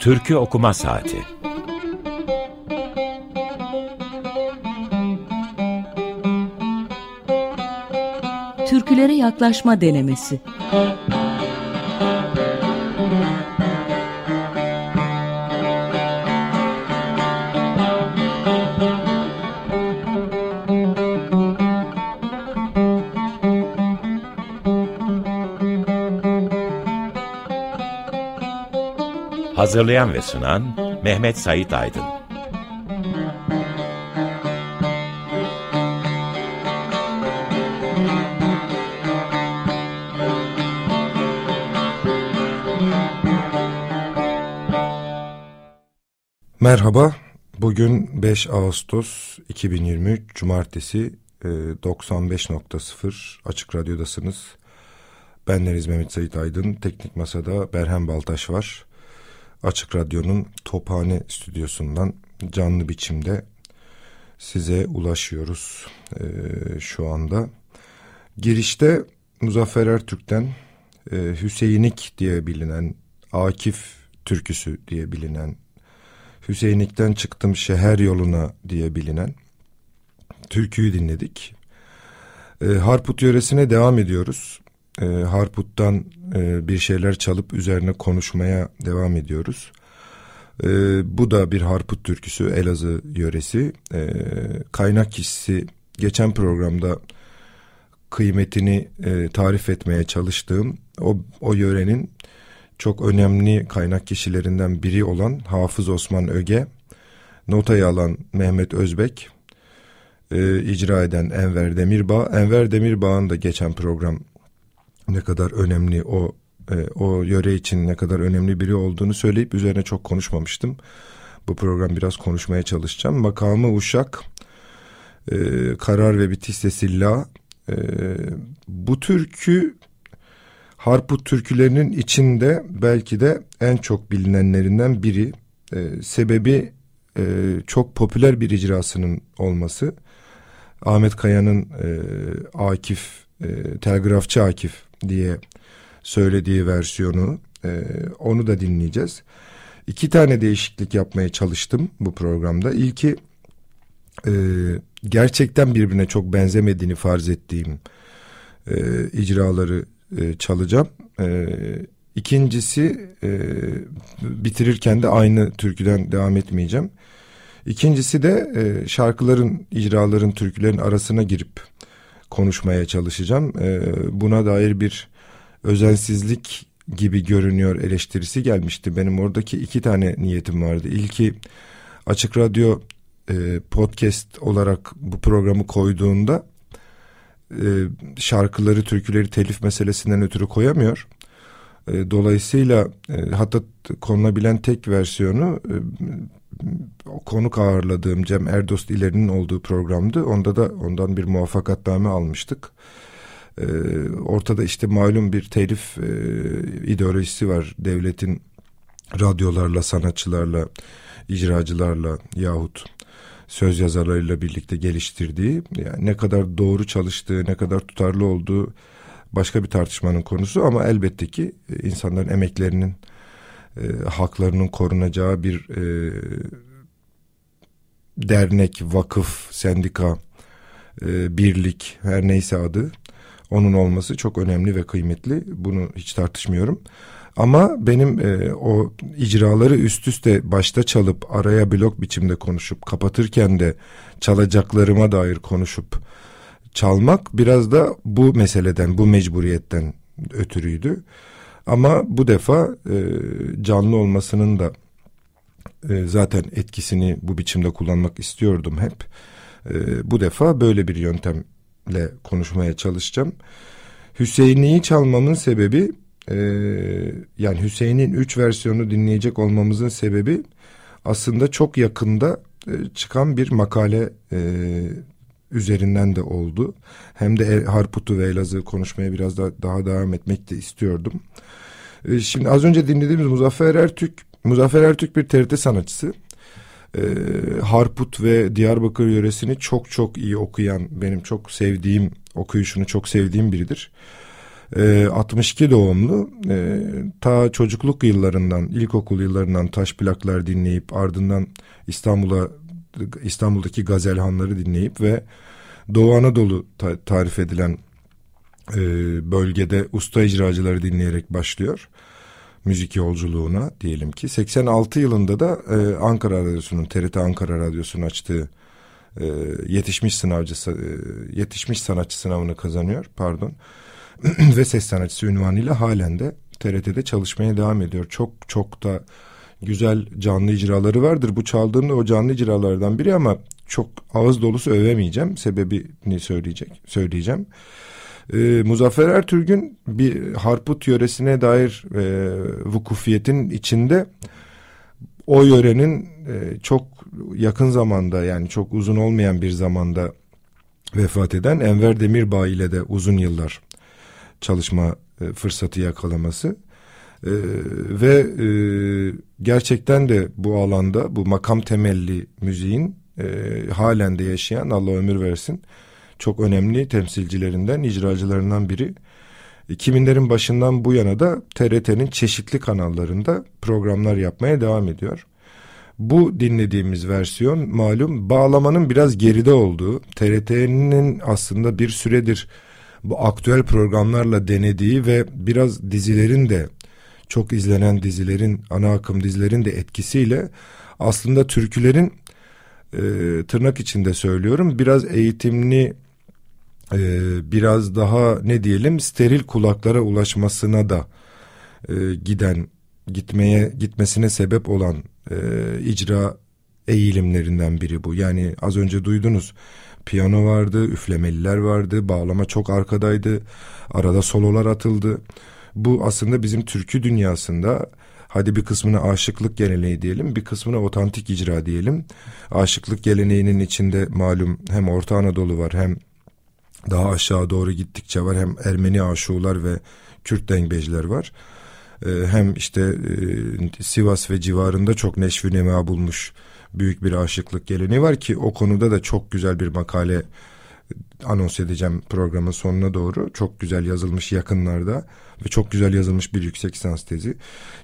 Türkü Okuma Saati. Türkülere yaklaşma denemesi Hazırlayan ve sunan Mehmet Sait Aydın. Merhaba, bugün 5 Ağustos 2023 Cumartesi 95.0 e, Açık Radyo'dasınız. Ben Deniz Mehmet Sait Aydın, Teknik Masa'da Berhem Baltaş var. Açık Radyo'nun Tophane stüdyosundan canlı biçimde size ulaşıyoruz ee, şu anda. Girişte Muzaffer Ertürk'ten e, Hüseyinlik diye bilinen, Akif türküsü diye bilinen, Hüseyinlik'ten çıktım şehir yoluna diye bilinen türküyü dinledik. E, Harput yöresine devam ediyoruz e, Harput'tan e, bir şeyler çalıp üzerine konuşmaya devam ediyoruz. E, bu da bir Harput türküsü Elazığ yöresi. E, kaynak kişisi geçen programda kıymetini e, tarif etmeye çalıştığım o, o yörenin çok önemli kaynak kişilerinden biri olan Hafız Osman Öge, notayı alan Mehmet Özbek, e, icra eden Enver Demirbağ. Enver Demirbağ'ın da geçen program ne kadar önemli o e, o yöre için ne kadar önemli biri olduğunu söyleyip üzerine çok konuşmamıştım. Bu program biraz konuşmaya çalışacağım. Makamı Uşak, e, Karar ve Bitiste Silla. E, bu türkü Harput türkülerinin içinde belki de en çok bilinenlerinden biri. E, sebebi e, çok popüler bir icrasının olması. Ahmet Kaya'nın e, Akif, e, Telgrafçı Akif diye söylediği versiyonu e, onu da dinleyeceğiz. İki tane değişiklik yapmaya çalıştım bu programda. İlki e, gerçekten birbirine çok benzemediğini farz ettiğim e, icraları e, çalacağım. E, ikincisi e, bitirirken de aynı türküden devam etmeyeceğim. İkincisi de e, şarkıların, icraların, türkülerin arasına girip konuşmaya çalışacağım. E, buna dair bir özensizlik gibi görünüyor eleştirisi gelmişti. Benim oradaki iki tane niyetim vardı. İlki Açık Radyo e, podcast olarak bu programı koyduğunda e, şarkıları, türküleri telif meselesinden ötürü koyamıyor. E, dolayısıyla e, hatta konulabilen tek versiyonu e, konuk ağırladığım Cem Erdost İleri'nin olduğu programdı. Onda da ondan bir muvaffakatname almıştık. Ee, ortada işte malum bir telif e, ideolojisi var. Devletin radyolarla, sanatçılarla, icracılarla yahut söz yazarlarıyla birlikte geliştirdiği yani ne kadar doğru çalıştığı, ne kadar tutarlı olduğu başka bir tartışmanın konusu ama elbette ki e, insanların emeklerinin e, haklarının korunacağı bir e, dernek, vakıf, sendika, e, birlik her neyse adı onun olması çok önemli ve kıymetli. Bunu hiç tartışmıyorum. Ama benim e, o icraları üst üste başta çalıp araya blok biçimde konuşup kapatırken de çalacaklarıma dair konuşup çalmak biraz da bu meseleden, bu mecburiyetten ötürüydü. Ama bu defa e, canlı olmasının da e, zaten etkisini bu biçimde kullanmak istiyordum hep. E, bu defa böyle bir yöntemle konuşmaya çalışacağım. Hüseyin'i çalmamın sebebi e, yani Hüseyin'in üç versiyonu dinleyecek olmamızın sebebi aslında çok yakında e, çıkan bir makale e, üzerinden de oldu. Hem de Harput'u ve Elazığ konuşmaya biraz daha, daha devam etmek de istiyordum. E, şimdi az önce dinlediğimiz Muzaffer Ertürk, Muzaffer Ertürk bir TRT sanatçısı. E, Harput ve Diyarbakır yöresini çok çok iyi okuyan, benim çok sevdiğim, okuyuşunu çok sevdiğim biridir. E, 62 doğumlu. E, ta çocukluk yıllarından, ilkokul yıllarından taş plaklar dinleyip ardından İstanbul'a İstanbul'daki gazelhanları dinleyip ve Doğu Anadolu ta tarif edilen e, bölgede usta icracıları dinleyerek başlıyor müzik yolculuğuna diyelim ki 86 yılında da e, Ankara Radyosu'nun TRT Ankara Radyosu'nun açtığı e, yetişmiş sınavcısı e, yetişmiş sanatçı sınavını kazanıyor pardon ve ses sanatçısı ünvanıyla halen de TRT'de çalışmaya devam ediyor. Çok çok da güzel canlı icraları vardır. Bu çaldığım da o canlı icralardan biri ama çok ağız dolusu övemeyeceğim. Sebebini söyleyecek söyleyeceğim. Ee, Muzaffer Ertürk'ün bir Harput yöresine dair e, vukufiyetin içinde o yörenin e, çok yakın zamanda yani çok uzun olmayan bir zamanda vefat eden Enver Demirbağ ile de uzun yıllar çalışma e, fırsatı yakalaması e, ve e, gerçekten de bu alanda bu makam temelli müziğin e, halen de yaşayan Allah ömür versin çok önemli temsilcilerinden, icracılarından biri. 2000'lerin başından bu yana da TRT'nin çeşitli kanallarında programlar yapmaya devam ediyor. Bu dinlediğimiz versiyon malum bağlamanın biraz geride olduğu, TRT'nin aslında bir süredir bu aktüel programlarla denediği ve biraz dizilerin de çok izlenen dizilerin, ana akım dizilerin de etkisiyle aslında türkülerin e, tırnak içinde söylüyorum biraz eğitimli e, biraz daha ne diyelim steril kulaklara ulaşmasına da e, giden gitmeye gitmesine sebep olan e, icra eğilimlerinden biri bu. Yani az önce duydunuz piyano vardı, üflemeliler vardı, bağlama çok arkadaydı, arada sololar atıldı. Bu aslında bizim türkü dünyasında hadi bir kısmına aşıklık geleneği diyelim, bir kısmına otantik icra diyelim. Aşıklık geleneğinin içinde malum hem Orta Anadolu var hem daha aşağı doğru gittikçe var. Hem Ermeni aşuğular ve Kürt dengbejler var. Ee, hem işte e, Sivas ve civarında çok neşvi nema bulmuş büyük bir aşıklık geleneği var ki o konuda da çok güzel bir makale anons edeceğim programın sonuna doğru. Çok güzel yazılmış yakınlarda ve çok güzel yazılmış bir yüksek lisans tezi.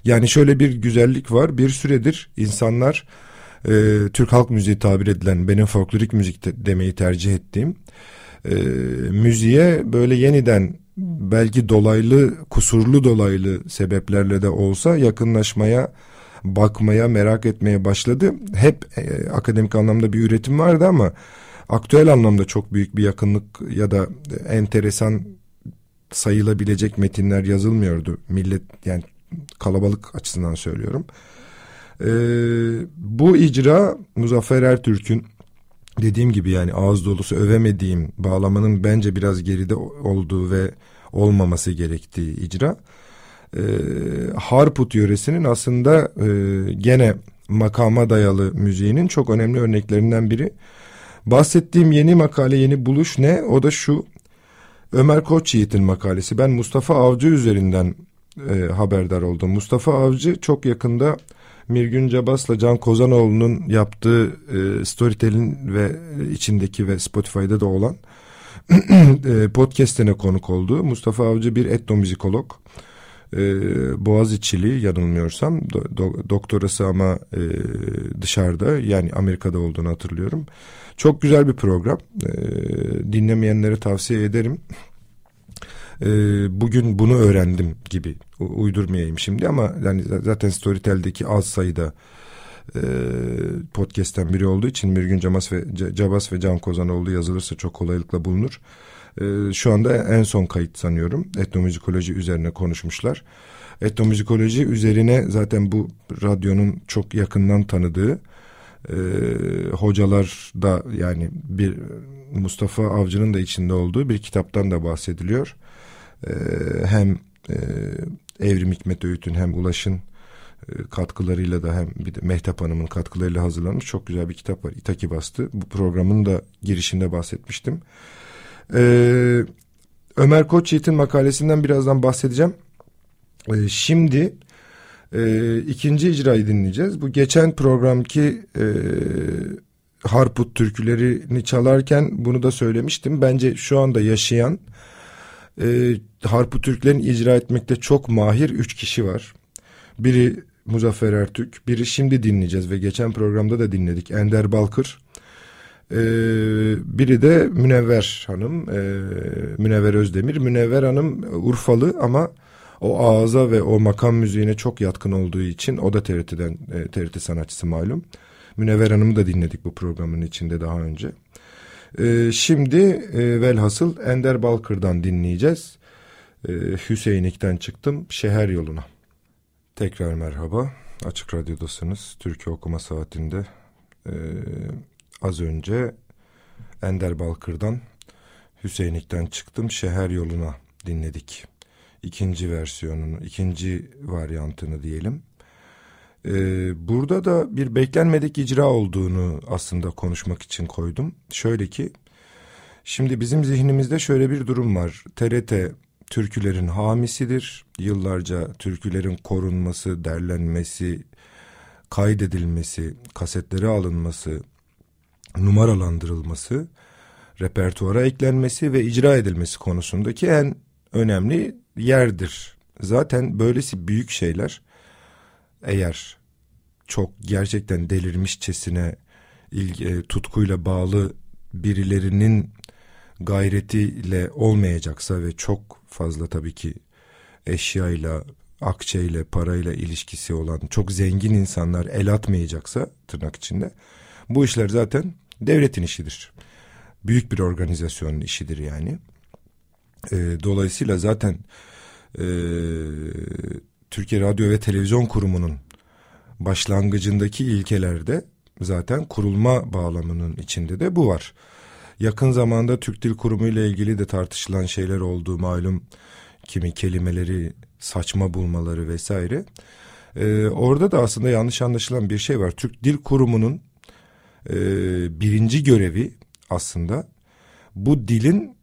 Yani şöyle bir güzellik var. Bir süredir insanlar e, Türk halk müziği tabir edilen benim folklorik müzik de, demeyi tercih ettiğim e, müziğe böyle yeniden belki dolaylı kusurlu dolaylı sebeplerle de olsa yakınlaşmaya bakmaya merak etmeye başladı. Hep e, akademik anlamda bir üretim vardı ama aktüel anlamda çok büyük bir yakınlık ya da enteresan sayılabilecek metinler yazılmıyordu. Millet yani kalabalık açısından söylüyorum. Ee, bu icra Muzaffer Ertürk'ün dediğim gibi yani ağız dolusu övemediğim bağlamanın bence biraz geride olduğu ve olmaması gerektiği icra. E, Harput yöresinin aslında e, gene makama dayalı müziğinin çok önemli örneklerinden biri. Bahsettiğim yeni makale, yeni buluş ne? O da şu. Ömer Koçyiğit'in makalesi. Ben Mustafa Avcı üzerinden e, haberdar oldum. Mustafa Avcı çok yakında Mirgün Cabas'la Can Kozanoğlu'nun yaptığı e, Storytel'in ve içindeki ve Spotify'da da olan e, podcast'ine konuk oldu. Mustafa Avcı bir etnomüzikolog. E, Boğaziçi'li yanılmıyorsam do, do, doktorası ama e, dışarıda yani Amerika'da olduğunu hatırlıyorum. Çok güzel bir program. E, dinlemeyenlere tavsiye ederim e, bugün bunu öğrendim gibi uydurmayayım şimdi ama yani zaten Storytel'deki az sayıda e, podcast'ten biri olduğu için Mirgün Cabas ve Cabas ve Can Kozanoğlu yazılırsa çok kolaylıkla bulunur. E, şu anda en son kayıt sanıyorum. Etnomüzikoloji üzerine konuşmuşlar. Etnomüzikoloji üzerine zaten bu radyonun çok yakından tanıdığı e, hocalar da yani bir Mustafa Avcı'nın da içinde olduğu bir kitaptan da bahsediliyor. Ee, hem e, Evrim Hikmet Öğüt'ün hem Ulaş'ın e, katkılarıyla da hem bir de Mehtap Hanım'ın katkılarıyla hazırlanmış çok güzel bir kitap var. İtaki Bastı. Bu programın da girişinde bahsetmiştim. Ee, Ömer Koçyiğit'in makalesinden birazdan bahsedeceğim. Ee, şimdi e, ikinci icrayı dinleyeceğiz. Bu geçen programki e, Harput türkülerini çalarken bunu da söylemiştim. Bence şu anda yaşayan e, Harpu Türklerin icra etmekte çok mahir üç kişi var. Biri Muzaffer Ertürk, biri şimdi dinleyeceğiz ve geçen programda da dinledik Ender Balkır. Ee, biri de Münevver Hanım, e, Münevver Özdemir. Münevver Hanım Urfalı ama o ağza ve o makam müziğine çok yatkın olduğu için o da TRT'den, e, TRT sanatçısı malum. Münevver Hanım'ı da dinledik bu programın içinde daha önce. Ee, şimdi e, velhasıl Ender Balkır'dan dinleyeceğiz. Ee, Hüseyinlik'ten çıktım şehir yoluna. Tekrar merhaba. Açık Radyo'dasınız. Türkiye Okuma Saati'nde ee, az önce Ender Balkır'dan Hüseyinlik'ten çıktım şehir yoluna dinledik. İkinci versiyonunu, ikinci varyantını diyelim. Ee, burada da bir beklenmedik icra olduğunu aslında konuşmak için koydum. Şöyle ki, şimdi bizim zihnimizde şöyle bir durum var. TRT türkülerin hamisidir. Yıllarca türkülerin korunması, derlenmesi, kaydedilmesi, kasetlere alınması, numaralandırılması, repertuara eklenmesi ve icra edilmesi konusundaki en önemli yerdir. Zaten böylesi büyük şeyler eğer çok gerçekten delirmişçesine ilgi, e, tutkuyla bağlı birilerinin gayretiyle olmayacaksa ve çok fazla tabii ki eşyayla, akçeyle, parayla ilişkisi olan çok zengin insanlar el atmayacaksa tırnak içinde bu işler zaten devletin işidir. Büyük bir organizasyonun işidir yani. E, dolayısıyla zaten e, Türkiye Radyo ve Televizyon Kurumu'nun başlangıcındaki ilkelerde zaten kurulma bağlamının içinde de bu var. Yakın zamanda Türk Dil Kurumu ile ilgili de tartışılan şeyler olduğu malum kimi kelimeleri saçma bulmaları vesaire. Ee, orada da aslında yanlış anlaşılan bir şey var. Türk Dil Kurumu'nun e, birinci görevi aslında bu dilin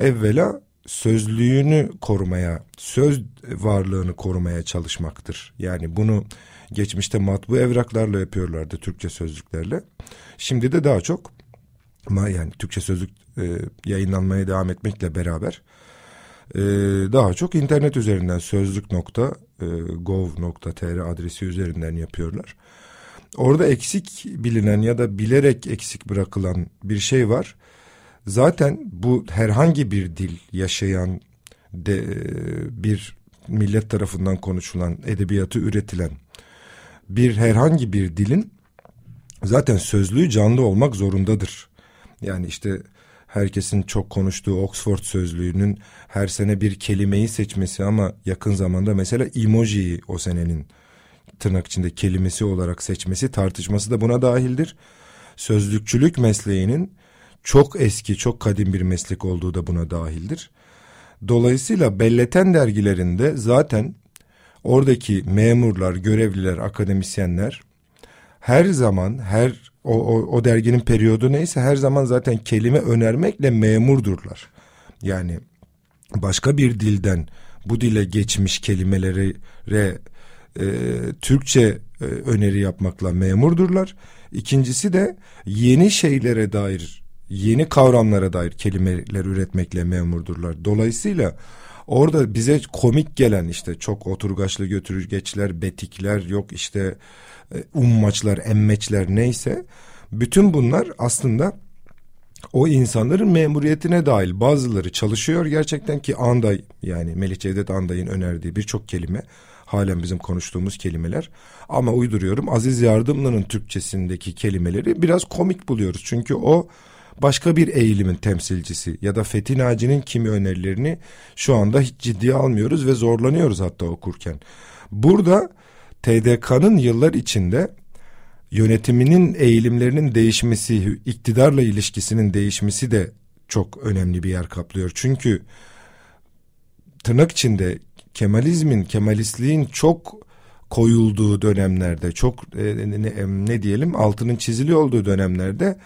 evvela sözlüğünü korumaya, söz varlığını korumaya çalışmaktır. Yani bunu geçmişte matbu evraklarla yapıyorlardı Türkçe sözlüklerle. Şimdi de daha çok yani Türkçe sözlük e, yayınlanmaya devam etmekle beraber e, daha çok internet üzerinden sözlük.gov.tr adresi üzerinden yapıyorlar. Orada eksik bilinen ya da bilerek eksik bırakılan bir şey var. Zaten bu herhangi bir dil yaşayan de, bir millet tarafından konuşulan, edebiyatı üretilen bir herhangi bir dilin zaten sözlüğü canlı olmak zorundadır. Yani işte herkesin çok konuştuğu Oxford sözlüğünün her sene bir kelimeyi seçmesi ama yakın zamanda mesela emojiyi o senenin tırnak içinde kelimesi olarak seçmesi tartışması da buna dahildir. Sözlükçülük mesleğinin çok eski, çok kadim bir meslek olduğu da buna dahildir. Dolayısıyla belleten dergilerinde zaten oradaki memurlar, görevliler, akademisyenler her zaman her o, o, o derginin periyodu neyse her zaman zaten kelime önermekle memurdurlar. Yani başka bir dilden bu dile geçmiş kelimelere e, Türkçe e, öneri yapmakla memurdurlar. İkincisi de yeni şeylere dair, yeni kavramlara dair kelimeler üretmekle memurdurlar. Dolayısıyla orada bize komik gelen işte çok oturgaçlı götürgeçler, betikler, yok işte e, ummaçlar, emmeçler neyse bütün bunlar aslında o insanların memuriyetine dahil bazıları çalışıyor gerçekten ki Anday yani Melih Cevdet Anday'ın önerdiği birçok kelime halen bizim konuştuğumuz kelimeler ama uyduruyorum Aziz Yardımlı'nın Türkçesindeki kelimeleri biraz komik buluyoruz çünkü o başka bir eğilimin temsilcisi ya da Fethi Naci'nin kimi önerilerini şu anda hiç ciddiye almıyoruz ve zorlanıyoruz hatta okurken. Burada TDK'nın yıllar içinde yönetiminin eğilimlerinin değişmesi, iktidarla ilişkisinin değişmesi de çok önemli bir yer kaplıyor. Çünkü tırnak içinde Kemalizmin, Kemalistliğin çok koyulduğu dönemlerde, çok e, ne, ne diyelim altının çizili olduğu dönemlerde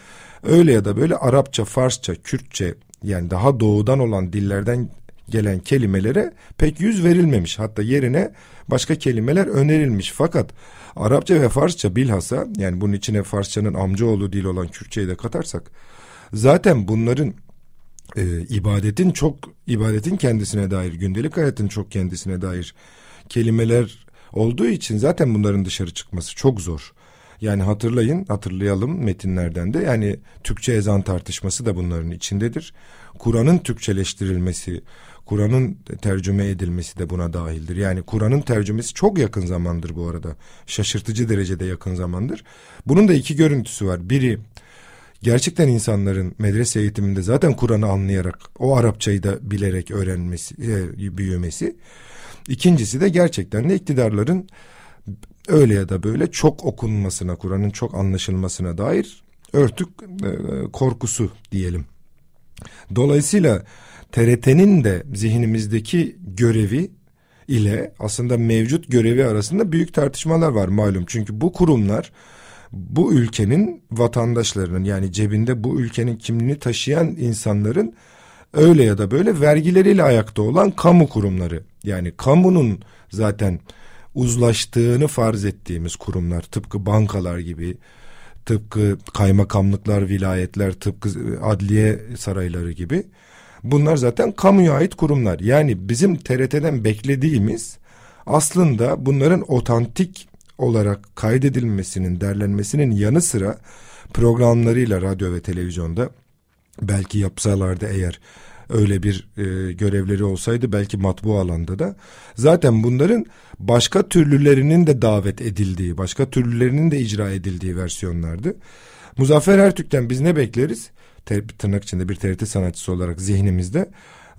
öyle ya da böyle Arapça, Farsça, Kürtçe yani daha doğudan olan dillerden gelen kelimelere pek yüz verilmemiş. Hatta yerine başka kelimeler önerilmiş. Fakat Arapça ve Farsça bilhassa yani bunun içine Farsçanın amcaoğlu dil olan Kürtçeyi de katarsak zaten bunların e, ibadetin çok ibadetin kendisine dair gündelik hayatın çok kendisine dair kelimeler olduğu için zaten bunların dışarı çıkması çok zor. Yani hatırlayın, hatırlayalım metinlerden de yani Türkçe ezan tartışması da bunların içindedir. Kur'an'ın Türkçeleştirilmesi, Kur'an'ın tercüme edilmesi de buna dahildir. Yani Kur'an'ın tercümesi çok yakın zamandır bu arada. Şaşırtıcı derecede yakın zamandır. Bunun da iki görüntüsü var. Biri gerçekten insanların medrese eğitiminde zaten Kur'an'ı anlayarak o Arapçayı da bilerek öğrenmesi, e, büyümesi. İkincisi de gerçekten de iktidarların öyle ya da böyle çok okunmasına, Kur'an'ın çok anlaşılmasına dair örtük e, korkusu diyelim. Dolayısıyla TRT'nin de zihnimizdeki görevi ile aslında mevcut görevi arasında büyük tartışmalar var malum. Çünkü bu kurumlar bu ülkenin vatandaşlarının yani cebinde bu ülkenin kimliğini taşıyan insanların öyle ya da böyle vergileriyle ayakta olan kamu kurumları. Yani kamunun zaten uzlaştığını farz ettiğimiz kurumlar tıpkı bankalar gibi tıpkı kaymakamlıklar, vilayetler, tıpkı adliye sarayları gibi bunlar zaten kamuya ait kurumlar. Yani bizim TRT'den beklediğimiz aslında bunların otantik olarak kaydedilmesinin, derlenmesinin yanı sıra programlarıyla radyo ve televizyonda belki yapsalardı eğer öyle bir e, görevleri olsaydı belki matbu alanda da zaten bunların başka türlülerinin de davet edildiği, başka türlülerinin de icra edildiği versiyonlardı. Muzaffer Ertürk'ten biz ne bekleriz? Ter, tırnak içinde bir TRT sanatçısı olarak zihnimizde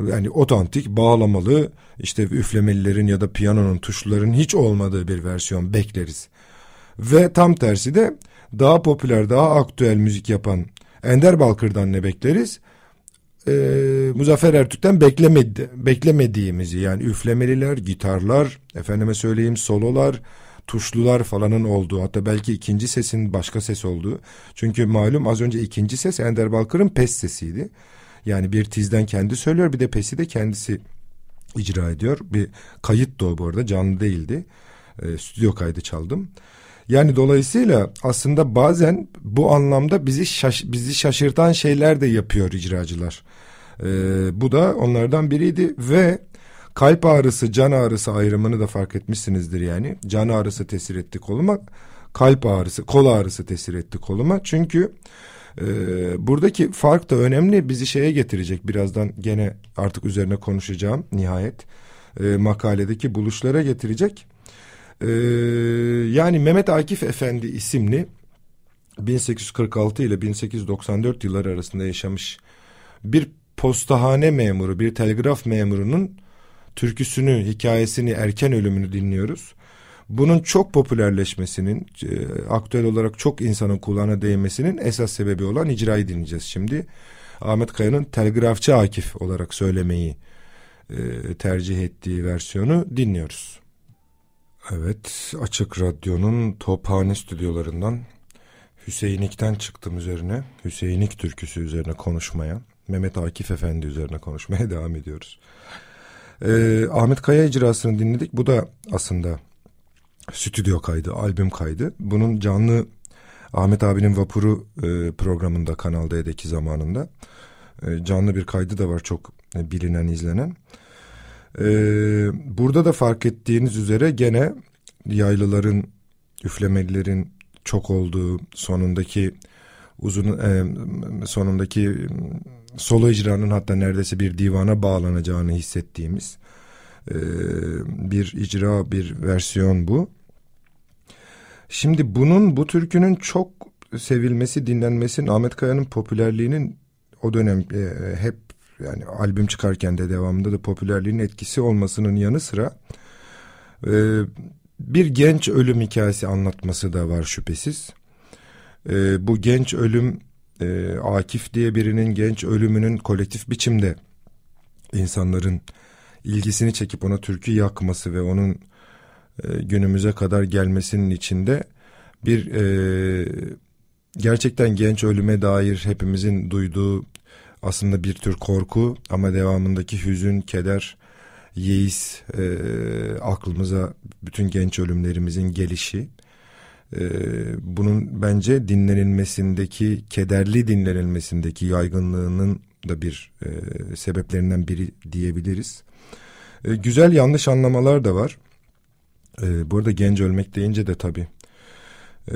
yani otantik, bağlamalı, işte üflemelilerin ya da piyanonun tuşların hiç olmadığı bir versiyon bekleriz. Ve tam tersi de daha popüler, daha aktüel müzik yapan Ender Balkır'dan ne bekleriz? e, Muzaffer Ertürk'ten beklemedi, beklemediğimizi yani üflemeliler, gitarlar, efendime söyleyeyim sololar, tuşlular falanın olduğu hatta belki ikinci sesin başka ses olduğu. Çünkü malum az önce ikinci ses Ender Balkır'ın pes sesiydi. Yani bir tizden kendi söylüyor bir de pesi de kendisi icra ediyor. Bir kayıt da o bu arada canlı değildi. E, stüdyo kaydı çaldım. Yani dolayısıyla aslında bazen bu anlamda bizi şaş bizi şaşırtan şeyler de yapıyor icracılar. Ee, bu da onlardan biriydi ve kalp ağrısı can ağrısı ayrımını da fark etmişsinizdir yani. Can ağrısı tesir etti koluma, kalp ağrısı, kol ağrısı tesir etti koluma. Çünkü e, buradaki fark da önemli bizi şeye getirecek birazdan gene artık üzerine konuşacağım nihayet. E, makaledeki buluşlara getirecek. Ee, yani Mehmet Akif Efendi isimli 1846 ile 1894 yılları arasında yaşamış bir postahane memuru, bir telgraf memurunun türküsünü, hikayesini, erken ölümünü dinliyoruz. Bunun çok popülerleşmesinin, e, aktüel olarak çok insanın kulağına değmesinin esas sebebi olan icrayı dinleyeceğiz şimdi. Ahmet Kaya'nın Telgrafçı Akif olarak söylemeyi e, tercih ettiği versiyonu dinliyoruz. Evet, Açık Radyo'nun Tophane stüdyolarından Hüseyinlik'ten çıktım üzerine. Hüseyinlik türküsü üzerine konuşmaya, Mehmet Akif Efendi üzerine konuşmaya devam ediyoruz. Ee, Ahmet Kaya icrasını dinledik. Bu da aslında stüdyo kaydı, albüm kaydı. Bunun canlı Ahmet abinin Vapuru e, programında Kanal D'deki zamanında e, canlı bir kaydı da var çok e, bilinen, izlenen. Ee, burada da fark ettiğiniz üzere gene yaylıların, üflemelilerin çok olduğu sonundaki uzun e, sonundaki solo icranın hatta neredeyse bir divana bağlanacağını hissettiğimiz e, bir icra bir versiyon bu. Şimdi bunun bu türkünün çok sevilmesi dinlenmesi Ahmet Kaya'nın popülerliğinin o dönem e, hep yani albüm çıkarken de devamında da popülerliğin etkisi olmasının yanı sıra e, bir genç ölüm hikayesi anlatması da var şüphesiz. Bu genç ölüm e, Akif diye birinin genç ölümünün kolektif biçimde insanların ilgisini çekip ona türkü yakması ve onun e, günümüze kadar gelmesinin içinde bir e, gerçekten genç ölüme dair hepimizin duyduğu aslında bir tür korku ama devamındaki hüzün, keder, yeis e, aklımıza bütün genç ölümlerimizin gelişi. E, bunun bence dinlenilmesindeki, kederli dinlenilmesindeki yaygınlığının da bir e, sebeplerinden biri diyebiliriz. E, güzel yanlış anlamalar da var. E, bu arada genç ölmek deyince de tabii e,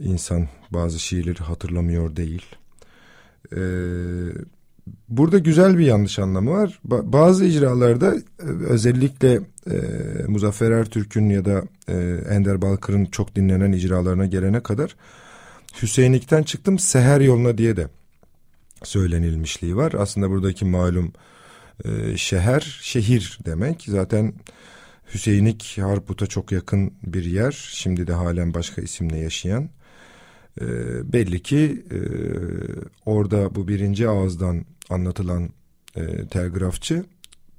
insan bazı şiirleri hatırlamıyor değil. E, burada güzel bir yanlış anlamı var. Ba bazı icralarda e, özellikle e, Muzaffer Ertürk'ün ya da e, Ender Balkır'ın çok dinlenen icralarına gelene kadar Hüseyinlik'ten çıktım Seher yoluna diye de söylenilmişliği var. Aslında buradaki malum e, şehir, şehir demek. Zaten Hüseyinlik Harput'a çok yakın bir yer. Şimdi de halen başka isimle yaşayan. E, belli ki e, orada bu birinci ağızdan anlatılan e, telgrafçı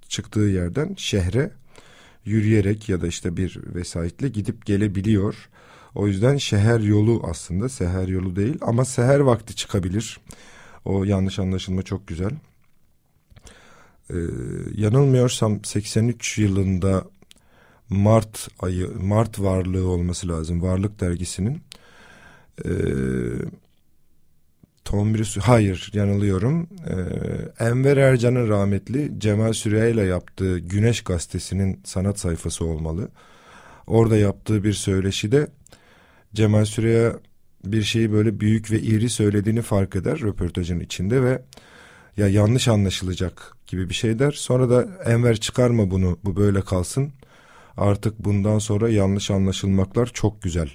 çıktığı yerden şehre yürüyerek ya da işte bir vesayetle gidip gelebiliyor. O yüzden şehir yolu aslında seher yolu değil ama seher vakti çıkabilir. O yanlış anlaşılma çok güzel. Ee, yanılmıyorsam 83 yılında Mart ayı Mart varlığı olması lazım. Varlık dergisinin. Ee, Tom Bruce, hayır yanılıyorum. Ee, Enver Ercan'ın rahmetli Cemal Süreya ile yaptığı Güneş gazetesinin sanat sayfası olmalı. Orada yaptığı bir söyleşide Cemal Süreya bir şeyi böyle büyük ve iri söylediğini fark eder röportajın içinde ve ya yanlış anlaşılacak gibi bir şey der. Sonra da Enver çıkarma bunu bu böyle kalsın. Artık bundan sonra yanlış anlaşılmaklar çok güzel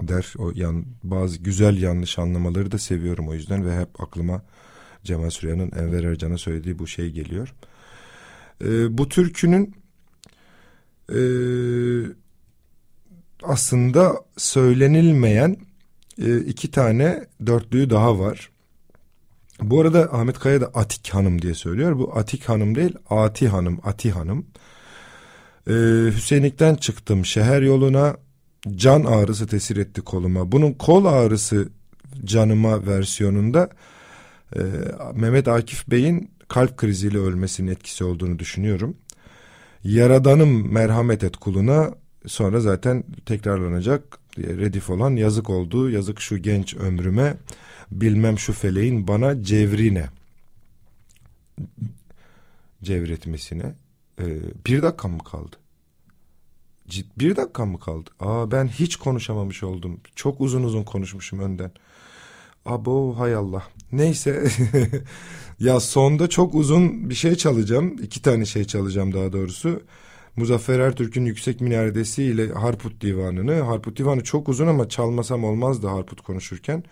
der. O yan, bazı güzel yanlış anlamaları da seviyorum o yüzden ve hep aklıma Cemal Süreyya'nın Enver Ercan'a söylediği bu şey geliyor. Ee, bu türkünün e, aslında söylenilmeyen e, iki tane dörtlüğü daha var. Bu arada Ahmet Kaya da Atik Hanım diye söylüyor. Bu Atik Hanım değil Ati Hanım, Ati Hanım. Ee, Hüseyinlik'ten çıktım şehir yoluna can ağrısı tesir etti koluma. Bunun kol ağrısı canıma versiyonunda e, Mehmet Akif Bey'in kalp kriziyle ölmesinin etkisi olduğunu düşünüyorum. Yaradanım merhamet et kuluna sonra zaten tekrarlanacak redif olan yazık oldu yazık şu genç ömrüme bilmem şu feleğin bana cevrine cevretmesine ee, bir dakika mı kaldı? Bir dakika mı kaldı? Aa ben hiç konuşamamış oldum. Çok uzun uzun konuşmuşum önden. Abo hay Allah. Neyse. ya sonda çok uzun bir şey çalacağım. İki tane şey çalacağım daha doğrusu. Muzaffer Ertürk'ün Yüksek Minaredesi ile Harput Divanı'nı. Harput Divanı çok uzun ama çalmasam olmazdı Harput konuşurken.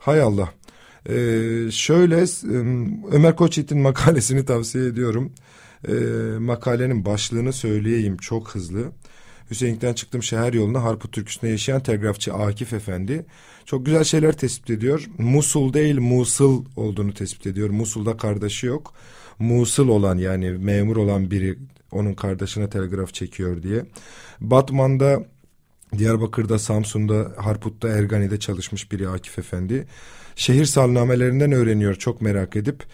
Hay Allah. Ee, şöyle Ömer Koçyiğit'in makalesini tavsiye ediyorum. Ee, makalenin başlığını söyleyeyim çok hızlı. Hüseyinlik'ten çıktım şehir yoluna Harput Türküsü'nde yaşayan telgrafçı Akif Efendi. Çok güzel şeyler tespit ediyor. Musul değil Musul olduğunu tespit ediyor. Musul'da kardeşi yok. Musul olan yani memur olan biri onun kardeşine telgraf çekiyor diye. Batman'da Diyarbakır'da, Samsun'da, Harput'ta, Ergani'de çalışmış biri Akif Efendi. Şehir salnamelerinden öğreniyor çok merak edip.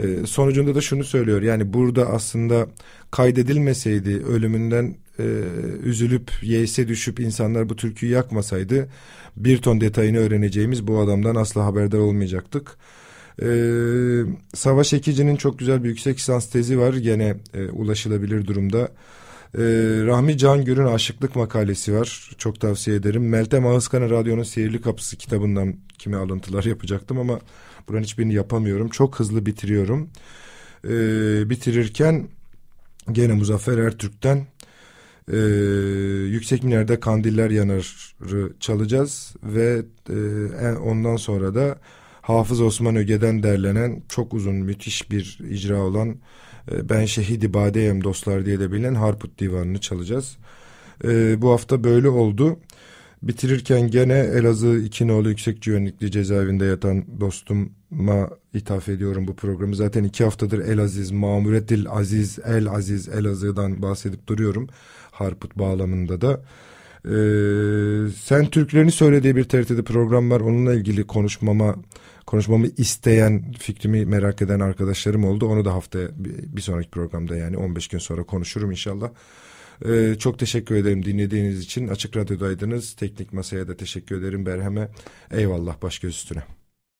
E, sonucunda da şunu söylüyor yani burada aslında kaydedilmeseydi ölümünden e, üzülüp yeyse düşüp insanlar bu türküyü yakmasaydı bir ton detayını öğreneceğimiz bu adamdan asla haberdar olmayacaktık. Ee, Savaş Ekici'nin çok güzel bir yüksek lisans tezi var gene e, ulaşılabilir durumda. Ee, Rahmi Cangür'ün Aşıklık makalesi var. Çok tavsiye ederim. Meltem Ağızkan'ın Radyonun Sihirli Kapısı kitabından kimi alıntılar yapacaktım ama buranın hiçbirini yapamıyorum. Çok hızlı bitiriyorum. Ee, bitirirken gene Muzaffer Ertürk'ten e, Yüksek Miner'de Kandiller Yanar'ı çalacağız ve e, ondan sonra da Hafız Osman Öge'den derlenen çok uzun müthiş bir icra olan e, Ben Şehidi Badeyem Dostlar diye de bilinen Harput Divanı'nı çalacağız. E, bu hafta böyle oldu. Bitirirken gene Elazığ İkinoğlu Yüksek Güvenlikli cezaevinde yatan dostuma ithaf ediyorum bu programı. Zaten iki haftadır El Aziz, Mamuretil Aziz, El Aziz, Elazığ'dan bahsedip duruyorum. Harput bağlamında da. Ee, sen Türklerini söylediği bir TRT'de program var. Onunla ilgili konuşmama konuşmamı isteyen, fikrimi merak eden arkadaşlarım oldu. Onu da haftaya bir sonraki programda yani 15 gün sonra konuşurum inşallah. Ee, çok teşekkür ederim dinlediğiniz için. Açık Radyo'daydınız. Teknik Masa'ya da teşekkür ederim Berhem'e. Eyvallah baş göz üstüne.